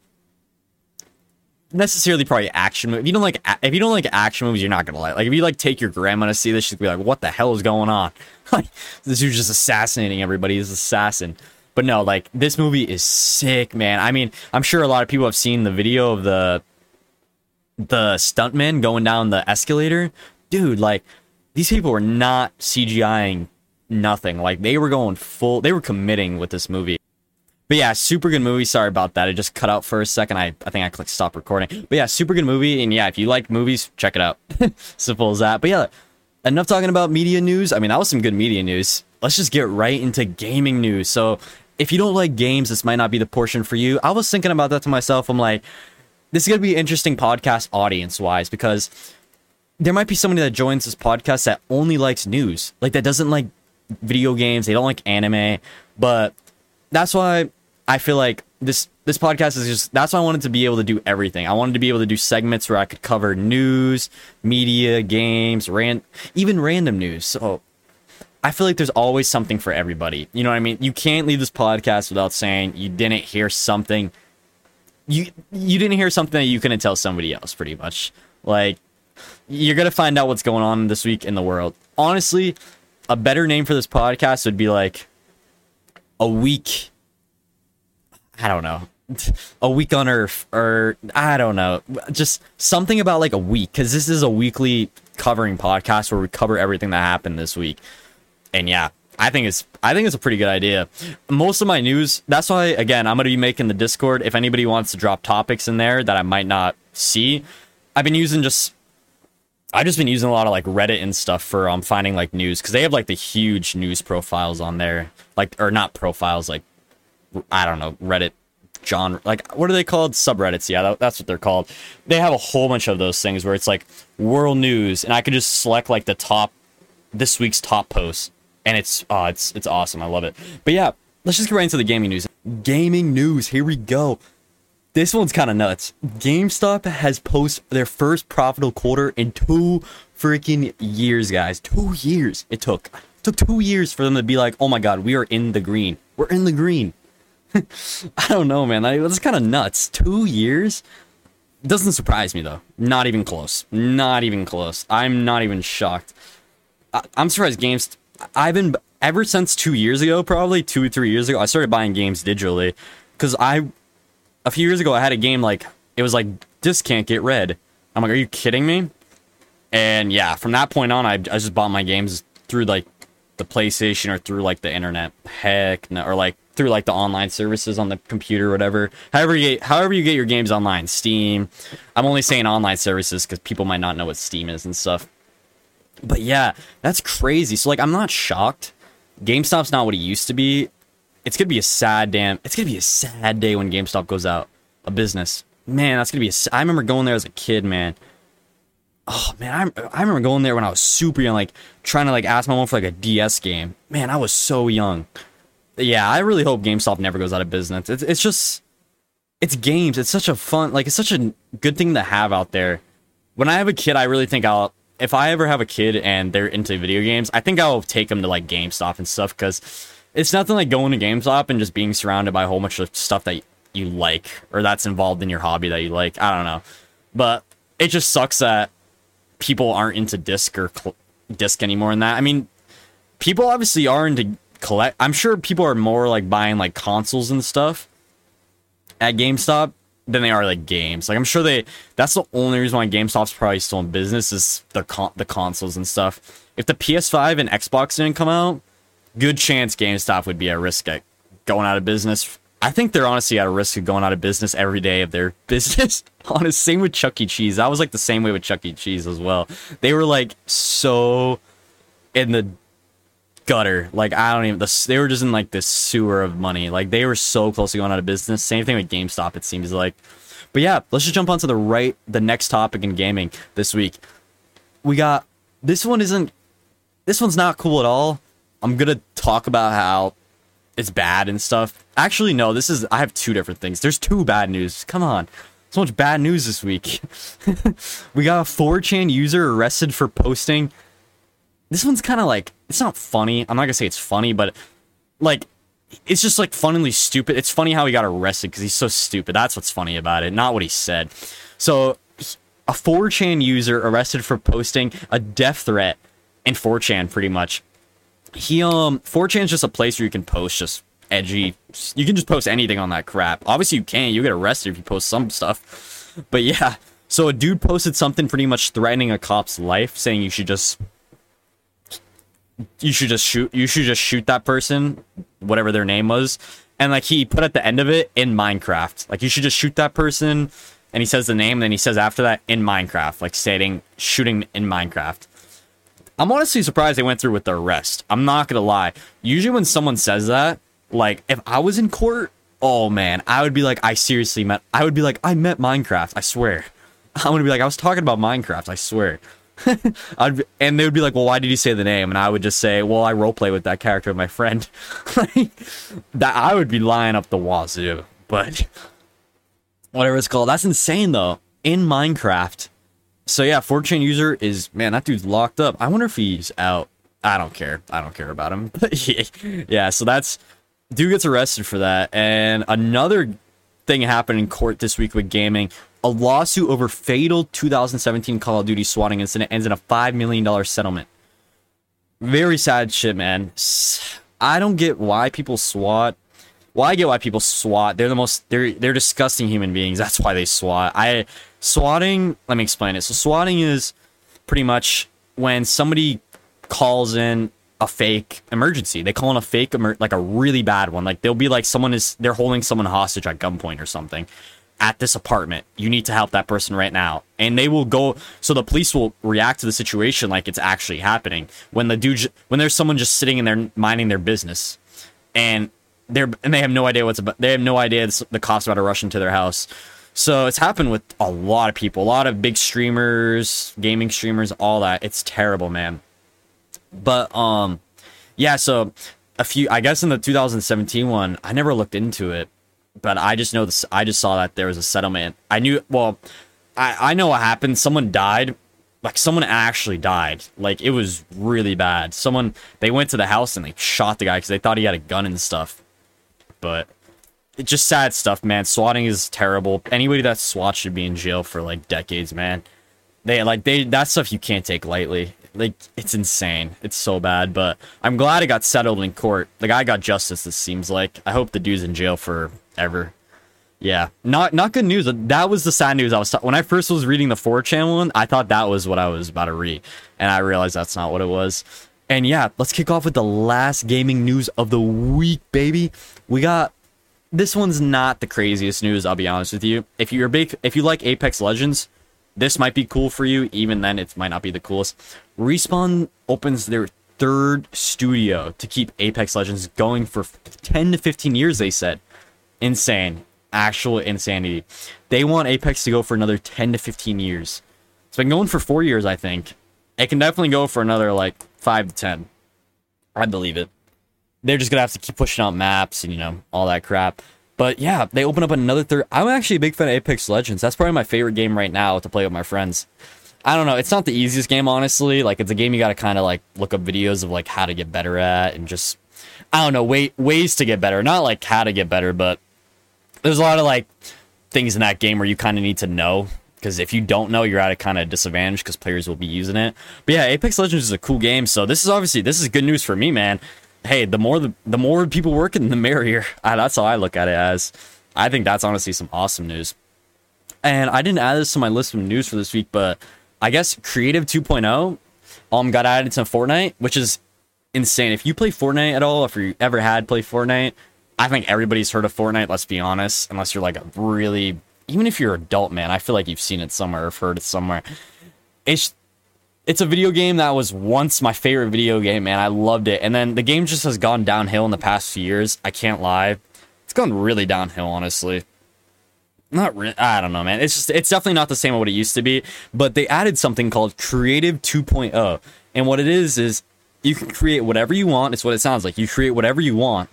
necessarily probably action. If you don't like, if you don't like action movies, you're not gonna like. Like if you like take your grandma to see this, she'd be like, "What the hell is going on?" Like this dude's just assassinating everybody. He's assassin. But no, like this movie is sick, man. I mean, I'm sure a lot of people have seen the video of the the stuntman going down the escalator. Dude, like these people were not CGIing nothing. Like they were going full, they were committing with this movie. But yeah, super good movie. Sorry about that. It just cut out for a second. I, I think I clicked stop recording. But yeah, super good movie. And yeah, if you like movies, check it out. Simple as that. But yeah, enough talking about media news. I mean, that was some good media news. Let's just get right into gaming news. So if you don't like games, this might not be the portion for you. I was thinking about that to myself. I'm like, this is going to be interesting podcast audience wise because there might be somebody that joins this podcast that only likes news, like that doesn't like video games, they don't like anime, but that's why I feel like this this podcast is just that's why I wanted to be able to do everything. I wanted to be able to do segments where I could cover news, media, games, ran even random news. So I feel like there's always something for everybody. You know what I mean? You can't leave this podcast without saying you didn't hear something you you didn't hear something that you couldn't tell somebody else pretty much. Like you're to find out what's going on this week in the world. Honestly, a better name for this podcast would be like a week. I don't know. a week on Earth, or I don't know, just something about like a week, because this is a weekly covering podcast where we cover everything that happened this week. And yeah, I think it's I think it's a pretty good idea. Most of my news, that's why again, I'm going to be making the Discord if anybody wants to drop topics in there that I might not see. I've been using just I've just been using a lot of like Reddit and stuff for um finding like news cuz they have like the huge news profiles on there. Like or not profiles like I don't know, Reddit genre like what are they called subreddits yeah that, that's what they're called they have a whole bunch of those things where it's like world news and i could just select like the top this week's top posts and it's uh it's it's awesome. I love it. But yeah, let's just get right into the gaming news. Gaming news. Here we go. This one's kind of nuts. GameStop has posted their first profitable quarter in two freaking years, guys. Two years it took. It took two years for them to be like, "Oh my god, we are in the green. We're in the green." I don't know, man. That's kind of nuts. Two years. Doesn't surprise me though. Not even close. Not even close. I'm not even shocked. I- am surprised Games I've been ever since two years ago, probably two or three years ago. I started buying games digitally because I a few years ago I had a game like it was like this can't get red. I'm like, are you kidding me? And yeah, from that point on, I, I just bought my games through like the PlayStation or through like the internet. Heck, no, or like through like the online services on the computer, whatever. However you get, however you get your games online, Steam. I'm only saying online services because people might not know what Steam is and stuff. But yeah, that's crazy. So like I'm not shocked. GameStop's not what it used to be. It's gonna be a sad damn. It's gonna be a sad day when GameStop goes out of business. Man, that's gonna be. A, I remember going there as a kid, man. Oh man, I, I remember going there when I was super young, like trying to like ask my mom for like a DS game. Man, I was so young. Yeah, I really hope GameStop never goes out of business. It's it's just it's games. It's such a fun, like it's such a good thing to have out there. When I have a kid, I really think I'll if I ever have a kid and they're into video games, I think I'll take them to like GameStop and stuff because it's nothing like going to GameStop and just being surrounded by a whole bunch of stuff that you like or that's involved in your hobby that you like. I don't know, but it just sucks that people aren't into disc or cl- disc anymore. In that, I mean, people obviously are into collect. I'm sure people are more like buying like consoles and stuff at GameStop than they are like games. Like I'm sure they that's the only reason why GameStop's probably still in business is the con- the consoles and stuff. If the PS5 and Xbox didn't come out, good chance GameStop would be at risk at going out of business. I think they're honestly at a risk of going out of business every day of their business. Honest, same with Chuck E. Cheese. I was like the same way with Chuck E. Cheese as well. They were like so in the gutter. Like I don't even. The, they were just in like this sewer of money. Like they were so close to going out of business. Same thing with GameStop. It seems like. But yeah, let's just jump onto the right, the next topic in gaming this week. We got this one isn't. This one's not cool at all. I'm gonna talk about how it's bad and stuff. Actually, no. This is. I have two different things. There's two bad news. Come on. So much bad news this week. we got a 4chan user arrested for posting this one's kind of like it's not funny. I'm not gonna say it's funny, but like it's just like funnily stupid. It's funny how he got arrested because he's so stupid. That's what's funny about it, not what he said. So a 4chan user arrested for posting a death threat in 4chan, pretty much. He um 4chan is just a place where you can post just edgy. You can just post anything on that crap. Obviously, you can. You get arrested if you post some stuff. But yeah, so a dude posted something pretty much threatening a cop's life, saying you should just you should just shoot you should just shoot that person whatever their name was and like he put at the end of it in minecraft like you should just shoot that person and he says the name and then he says after that in minecraft like stating shooting in minecraft i'm honestly surprised they went through with the arrest i'm not gonna lie usually when someone says that like if i was in court oh man i would be like i seriously met i would be like i met minecraft i swear i'm gonna be like i was talking about minecraft i swear I'd, and they would be like, "Well, why did you say the name?" And I would just say, "Well, I roleplay with that character with my friend." like that, I would be lying up the wazoo. But whatever it's called, that's insane though. In Minecraft, so yeah, 4chan user is man, that dude's locked up. I wonder if he's out. I don't care. I don't care about him. yeah, so that's dude gets arrested for that. And another thing happened in court this week with gaming a lawsuit over fatal 2017 Call of Duty swatting incident ends in a $5 million settlement. Very sad shit, man. I don't get why people swat. Well, I get why people swat. They're the most they're they're disgusting human beings. That's why they swat. I swatting. Let me explain it. So swatting is pretty much when somebody calls in a fake emergency. They call in a fake emer- like a really bad one. Like they'll be like someone is they're holding someone hostage at gunpoint or something at this apartment. You need to help that person right now. And they will go so the police will react to the situation like it's actually happening. When the dude when there's someone just sitting in there minding their business and they're and they have no idea what's about they have no idea the cops about to rush into their house. So it's happened with a lot of people, a lot of big streamers, gaming streamers, all that. It's terrible, man. But um yeah, so a few I guess in the 2017 one, I never looked into it, but I just know this I just saw that there was a settlement. I knew well, I I know what happened. Someone died. Like someone actually died. Like it was really bad. Someone they went to the house and they shot the guy cuz they thought he had a gun and stuff. But it's just sad stuff, man. Swatting is terrible. Anybody that swats should be in jail for like decades, man. They like they that stuff you can't take lightly. Like it's insane. It's so bad, but I'm glad it got settled in court. The guy got justice. This seems like. I hope the dude's in jail forever. Yeah, not not good news. That was the sad news I was when I first was reading the four channel one. I thought that was what I was about to read, and I realized that's not what it was. And yeah, let's kick off with the last gaming news of the week, baby. We got this one's not the craziest news. I'll be honest with you. If you're big, if you like Apex Legends, this might be cool for you. Even then, it might not be the coolest. Respawn opens their third studio to keep Apex Legends going for 10 to 15 years, they said. Insane. Actual insanity. They want Apex to go for another 10 to 15 years. It's been going for four years, I think. It can definitely go for another, like, 5 to 10. I believe it. They're just to have to keep pushing out maps and, you know, all that crap. But yeah, they open up another third. I'm actually a big fan of Apex Legends. That's probably my favorite game right now to play with my friends. I don't know. It's not the easiest game, honestly. Like it's a game you got to kind of like look up videos of like how to get better at and just I don't know way, ways to get better. Not like how to get better, but there's a lot of like things in that game where you kind of need to know because if you don't know, you're at a kind of disadvantage because players will be using it. But yeah, Apex Legends is a cool game. So this is obviously this is good news for me, man hey, the more the, the more people working, the merrier. that's how I look at it as. I think that's honestly some awesome news. And I didn't add this to my list of news for this week, but I guess Creative 2.0 um got added to Fortnite, which is insane. If you play Fortnite at all, if you ever had played Fortnite, I think everybody's heard of Fortnite. Let's be honest, unless you're like a really, even if you're an adult man, I feel like you've seen it somewhere or heard it somewhere. It's it's a video game that was once my favorite video game, man. I loved it. And then the game just has gone downhill in the past few years. I can't lie. It's gone really downhill, honestly. Not really. I don't know, man. It's just it's definitely not the same as what it used to be. But they added something called Creative 2.0. And what it is is you can create whatever you want. It's what it sounds like. You create whatever you want.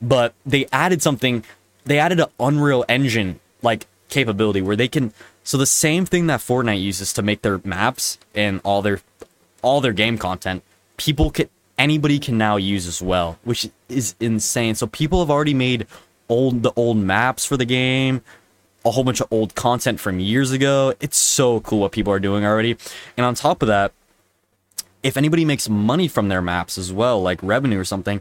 But they added something. They added an Unreal Engine like capability where they can so the same thing that Fortnite uses to make their maps and all their all their game content, people can anybody can now use as well, which is insane. So people have already made old the old maps for the game, a whole bunch of old content from years ago. It's so cool what people are doing already. And on top of that, if anybody makes money from their maps as well, like revenue or something,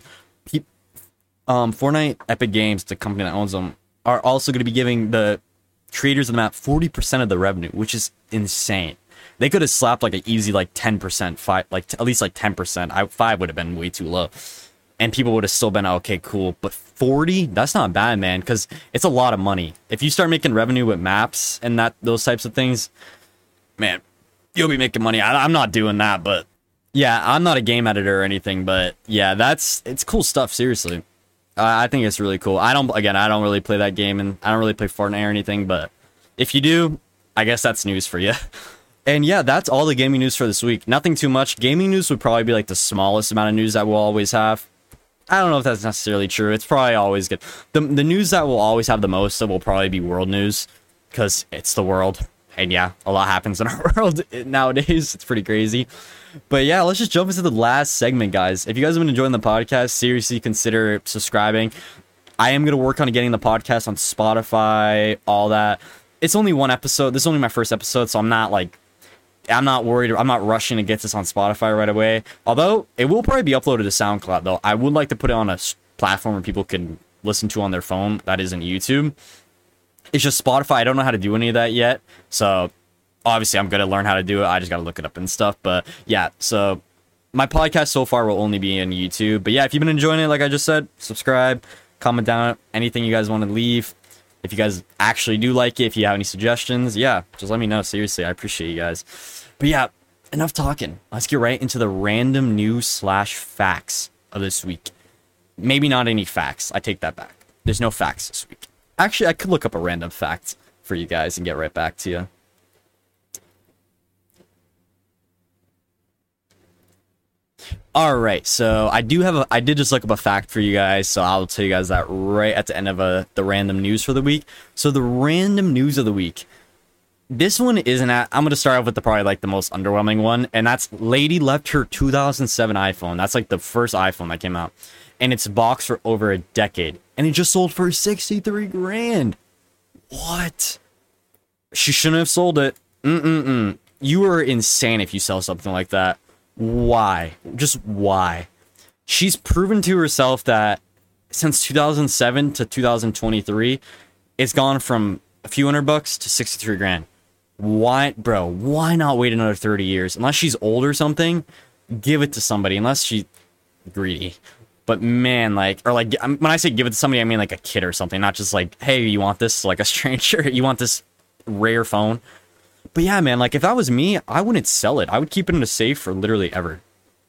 um, Fortnite, Epic Games, the company that owns them, are also going to be giving the creators of the map 40% of the revenue, which is insane. They could have slapped like an easy like 10%, five, like t- at least like 10%. I, five would have been way too low. And people would have still been okay, cool. But 40, that's not bad, man, because it's a lot of money. If you start making revenue with maps and that those types of things, man, you'll be making money. I, I'm not doing that, but yeah, I'm not a game editor or anything, but yeah, that's it's cool stuff. Seriously. I think it's really cool. I don't again, I don't really play that game and I don't really play Fortnite or anything, but if you do, I guess that's news for you. And yeah, that's all the gaming news for this week. Nothing too much. Gaming news would probably be like the smallest amount of news that we'll always have. I don't know if that's necessarily true. It's probably always good. The the news that we'll always have the most of will probably be world news because it's the world. And yeah, a lot happens in our world nowadays. It's pretty crazy. But yeah, let's just jump into the last segment, guys. If you guys have been enjoying the podcast, seriously consider subscribing. I am to work on getting the podcast on Spotify, all that. It's only one episode. This is only my first episode, so I'm not like I'm not worried. I'm not rushing to get this on Spotify right away. Although it will probably be uploaded to SoundCloud, though. I would like to put it on a platform where people can listen to on their phone that isn't YouTube. It's just Spotify. I don't know how to do any of that yet. So obviously I'm gonna learn how to do it. I just gotta look it up and stuff. But yeah, so my podcast so far will only be on YouTube. But yeah, if you've been enjoying it, like I just said, subscribe, comment down anything you guys want to leave. If you guys actually do like it, if you have any suggestions, yeah, just let me know. Seriously, I appreciate you guys. But yeah, enough talking. Let's get right into the random news slash facts of this week. Maybe not any facts. I take that back. There's no facts this week. Actually, I could look up a random fact for you guys and get right back to you. All right, so I do have a I did just look up a fact for you guys, so I'll tell you guys that right at the end of uh, the random news for the week. So the random news of the week. This one isn't at, I'm to start off with the probably like the most underwhelming one and that's lady left her 2007 iPhone. That's like the first iPhone that came out and it's boxed for over a decade and it just sold for 63 grand. What? She shouldn't have sold it. Mm-mm-mm. You are insane if you sell something like that why? Just why? She's proven to herself that since 2007 to 2023, it's gone from a few hundred bucks to 63 grand. Why, bro? Why not wait another 30 years? Unless she's old or something, give it to somebody. Unless she's greedy. But man, like, or like, when I say give it to somebody, I mean like a kid or something, not just like, hey, you want this? Like a stranger, you want this rare phone? But yeah, man, like if that was me, I wouldn't sell it. I would keep it in a safe for literally ever.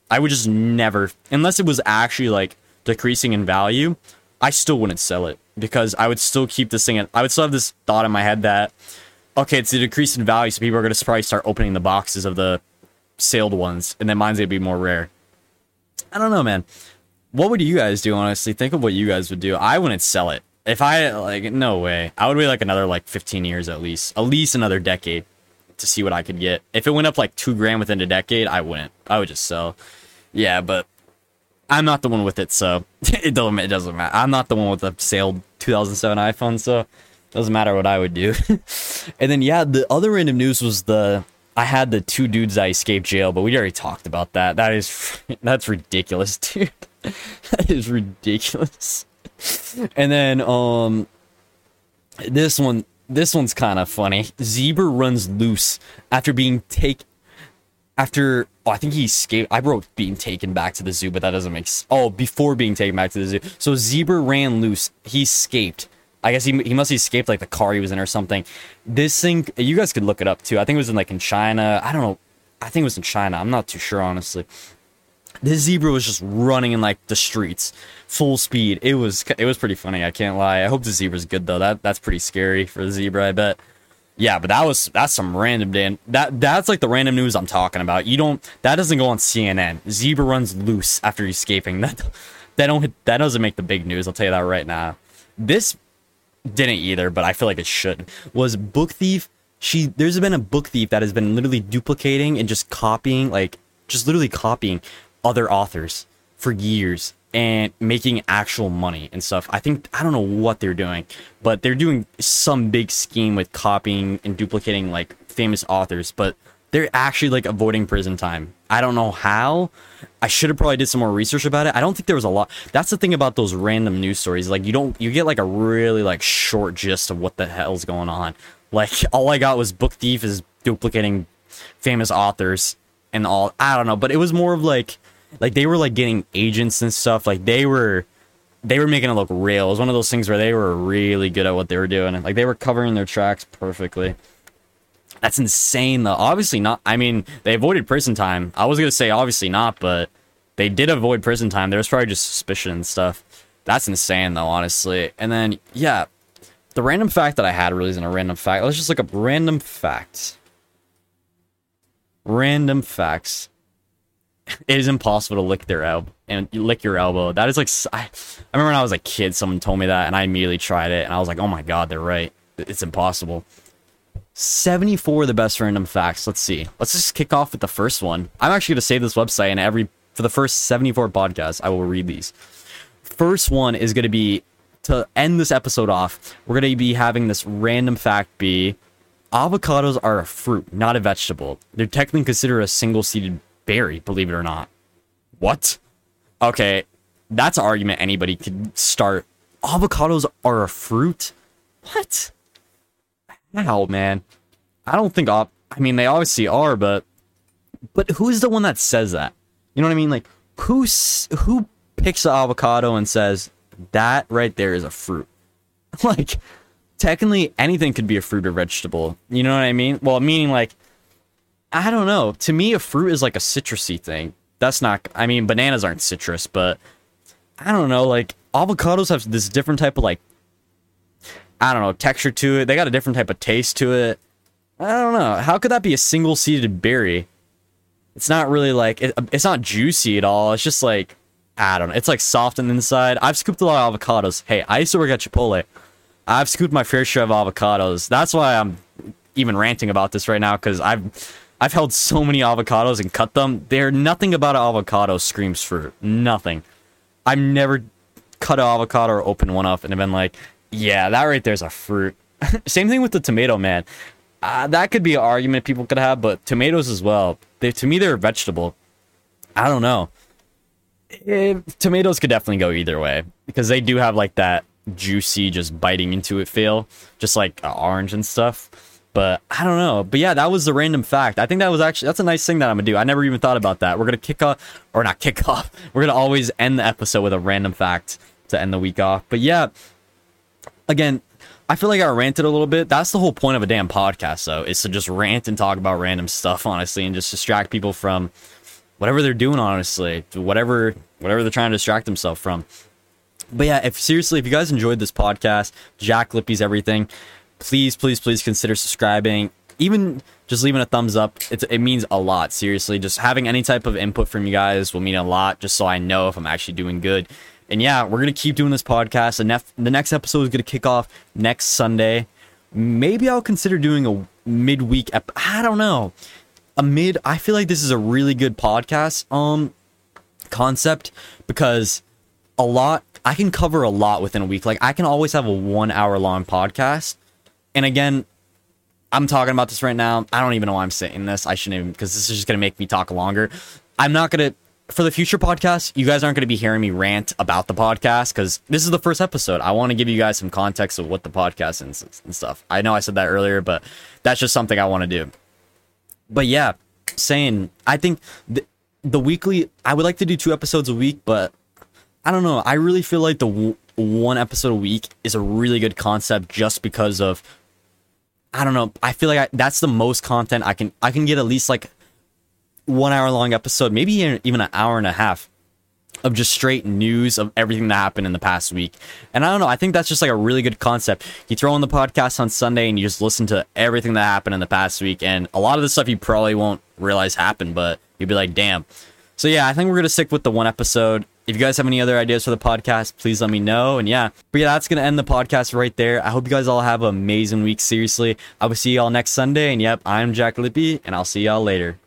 I would just never, unless it was actually like decreasing in value, I still wouldn't sell it because I would still keep this thing. I would still have this thought in my head that, okay, it's a decrease in value, so people are going to probably start opening the boxes of the sailed ones, and then mine's going to be more rare. I don't know, man. What would you guys do, honestly? Think of what you guys would do. I wouldn't sell it. If I, like, no way. I would wait like another, like, 15 years at least. At least another decade to see what I could get. If it went up like two grand within a decade, I wouldn't. I would just sell. Yeah, but I'm not the one with it, so it doesn't it doesn't matter. I'm not the one with the sale 2007 iPhone, so it doesn't matter what I would do. and then yeah, the other random news was the I had the two dudes that escaped jail, but we already talked about that. That is that's ridiculous, dude. that is ridiculous. And then um this one this one's kind of funny. Zebra runs loose after being taken. After oh, I think he escaped. I wrote being taken back to the zoo, but that doesn't make. sense. Oh, before being taken back to the zoo. So zebra ran loose. He escaped. I guess he, he must have escaped like the car he was in or something. This thing, you guys could look it up too. I think it was in like in China. I don't know. I think it was in China. I'm not too sure honestly. This zebra was just running in like the streets, full speed. It was it was pretty funny. I can't lie. I hope the zebra's good though. That that's pretty scary for the zebra. I bet. Yeah, but that was that's some random Dan. That that's like the random news I'm talking about. You don't that doesn't go on CNN. Zebra runs loose after escaping. That that don't that doesn't make the big news. I'll tell you that right now. This didn't either, but I feel like it should. Was book thief? She there's been a book thief that has been literally duplicating and just copying, like just literally copying other authors for years and making actual money and stuff. I think I don't know what they're doing, but they're doing some big scheme with copying and duplicating like famous authors, but they're actually like avoiding prison time. I don't know how. I should have probably did some more research about it. I don't think there was a lot. That's the thing about those random news stories. Like you don't you get like a really like short gist of what the hell's going on. Like all I got was book thief is duplicating famous authors and all. I don't know, but it was more of like like they were like getting agents and stuff. Like they were they were making it look real. It was one of those things where they were really good at what they were doing. Like they were covering their tracks perfectly. That's insane though. Obviously not. I mean, they avoided prison time. I was gonna say obviously not, but they did avoid prison time. There was probably just suspicion and stuff. That's insane though, honestly. And then yeah, the random fact that I had really isn't a random fact. Let's just look up random facts. Random facts it is impossible to lick their elbow and you lick your elbow. That is like I, I remember when I was a kid, someone told me that, and I immediately tried it, and I was like, oh my god, they're right. It's impossible. 74 of the best random facts. Let's see. Let's just kick off with the first one. I'm actually going to save this website, and every for the first 74 podcasts, I will read these. First one is going to be to end this episode off. We're going to be having this random fact be avocados are a fruit, not a vegetable. They're technically considered a single seeded berry, believe it or not. What? Okay, that's an argument anybody could start avocados are a fruit? What? How, man? I don't think op- I mean they obviously are, but but who's the one that says that? You know what I mean? Like who's who picks an avocado and says that right there is a fruit? like technically anything could be a fruit or vegetable. You know what I mean? Well, meaning like I don't know. To me, a fruit is like a citrusy thing. That's not. I mean, bananas aren't citrus, but I don't know. Like avocados have this different type of like I don't know texture to it. They got a different type of taste to it. I don't know. How could that be a single seeded berry? It's not really like it, it's not juicy at all. It's just like I don't know. It's like soft on the inside. I've scooped a lot of avocados. Hey, I used to work at Chipotle. I've scooped my fair share of avocados. That's why I'm even ranting about this right now because I've I've held so many avocados and cut them. They're nothing about an avocado screams fruit. Nothing. I've never cut an avocado or opened one up and have been like, yeah, that right there's a fruit. Same thing with the tomato, man. Uh, that could be an argument people could have, but tomatoes as well. They, to me, they're a vegetable. I don't know. It, tomatoes could definitely go either way because they do have like that juicy, just biting into it feel, just like uh, orange and stuff. But I don't know. But yeah, that was the random fact. I think that was actually that's a nice thing that I'm gonna do. I never even thought about that. We're gonna kick off or not kick off. We're gonna always end the episode with a random fact to end the week off. But yeah, again, I feel like I ranted a little bit. That's the whole point of a damn podcast, though, is to just rant and talk about random stuff, honestly, and just distract people from whatever they're doing, honestly, whatever whatever they're trying to distract themselves from. But yeah, if seriously, if you guys enjoyed this podcast, Jack Lippe's everything please, please, please consider subscribing. Even just leaving a thumbs up, it, it means a lot. Seriously, just having any type of input from you guys will mean a lot, just so I know if I'm actually doing good. And yeah, we're gonna keep doing this podcast. The, nef- the next episode is gonna kick off next Sunday. Maybe I'll consider doing a midweek. Ep- I don't know. A mid. I feel like this is a really good podcast um concept because a lot I can cover a lot within a week. Like I can always have a one hour long podcast and again, I'm talking about this right now. I don't even know why I'm saying this. I shouldn't even because this is just gonna make me talk longer. I'm not gonna for the future podcast. You guys aren't gonna be hearing me rant about the podcast because this is the first episode. I want to give you guys some context of what the podcast is and stuff. I know I said that earlier, but that's just something I want to do. But yeah, saying I think the, the weekly. I would like to do two episodes a week, but I don't know. I really feel like the w- one episode a week is a really good concept just because of I don't know. I feel like I, that's the most content I can I can get at least like one hour long episode, maybe even an hour and a half of just straight news of everything that happened in the past week. And I don't know, I think that's just like a really good concept. You throw on the podcast on Sunday and you just listen to everything that happened in the past week and a lot of the stuff you probably won't realize happened, but you'd be like, "Damn." So yeah, I think we're going to stick with the one episode. If you guys have any other ideas for the podcast, please let me know. And yeah, but yeah, that's going to end the podcast right there. I hope you guys all have an amazing week. Seriously, I will see y'all next Sunday. And yep, I'm Jack Lippe, and I'll see y'all later.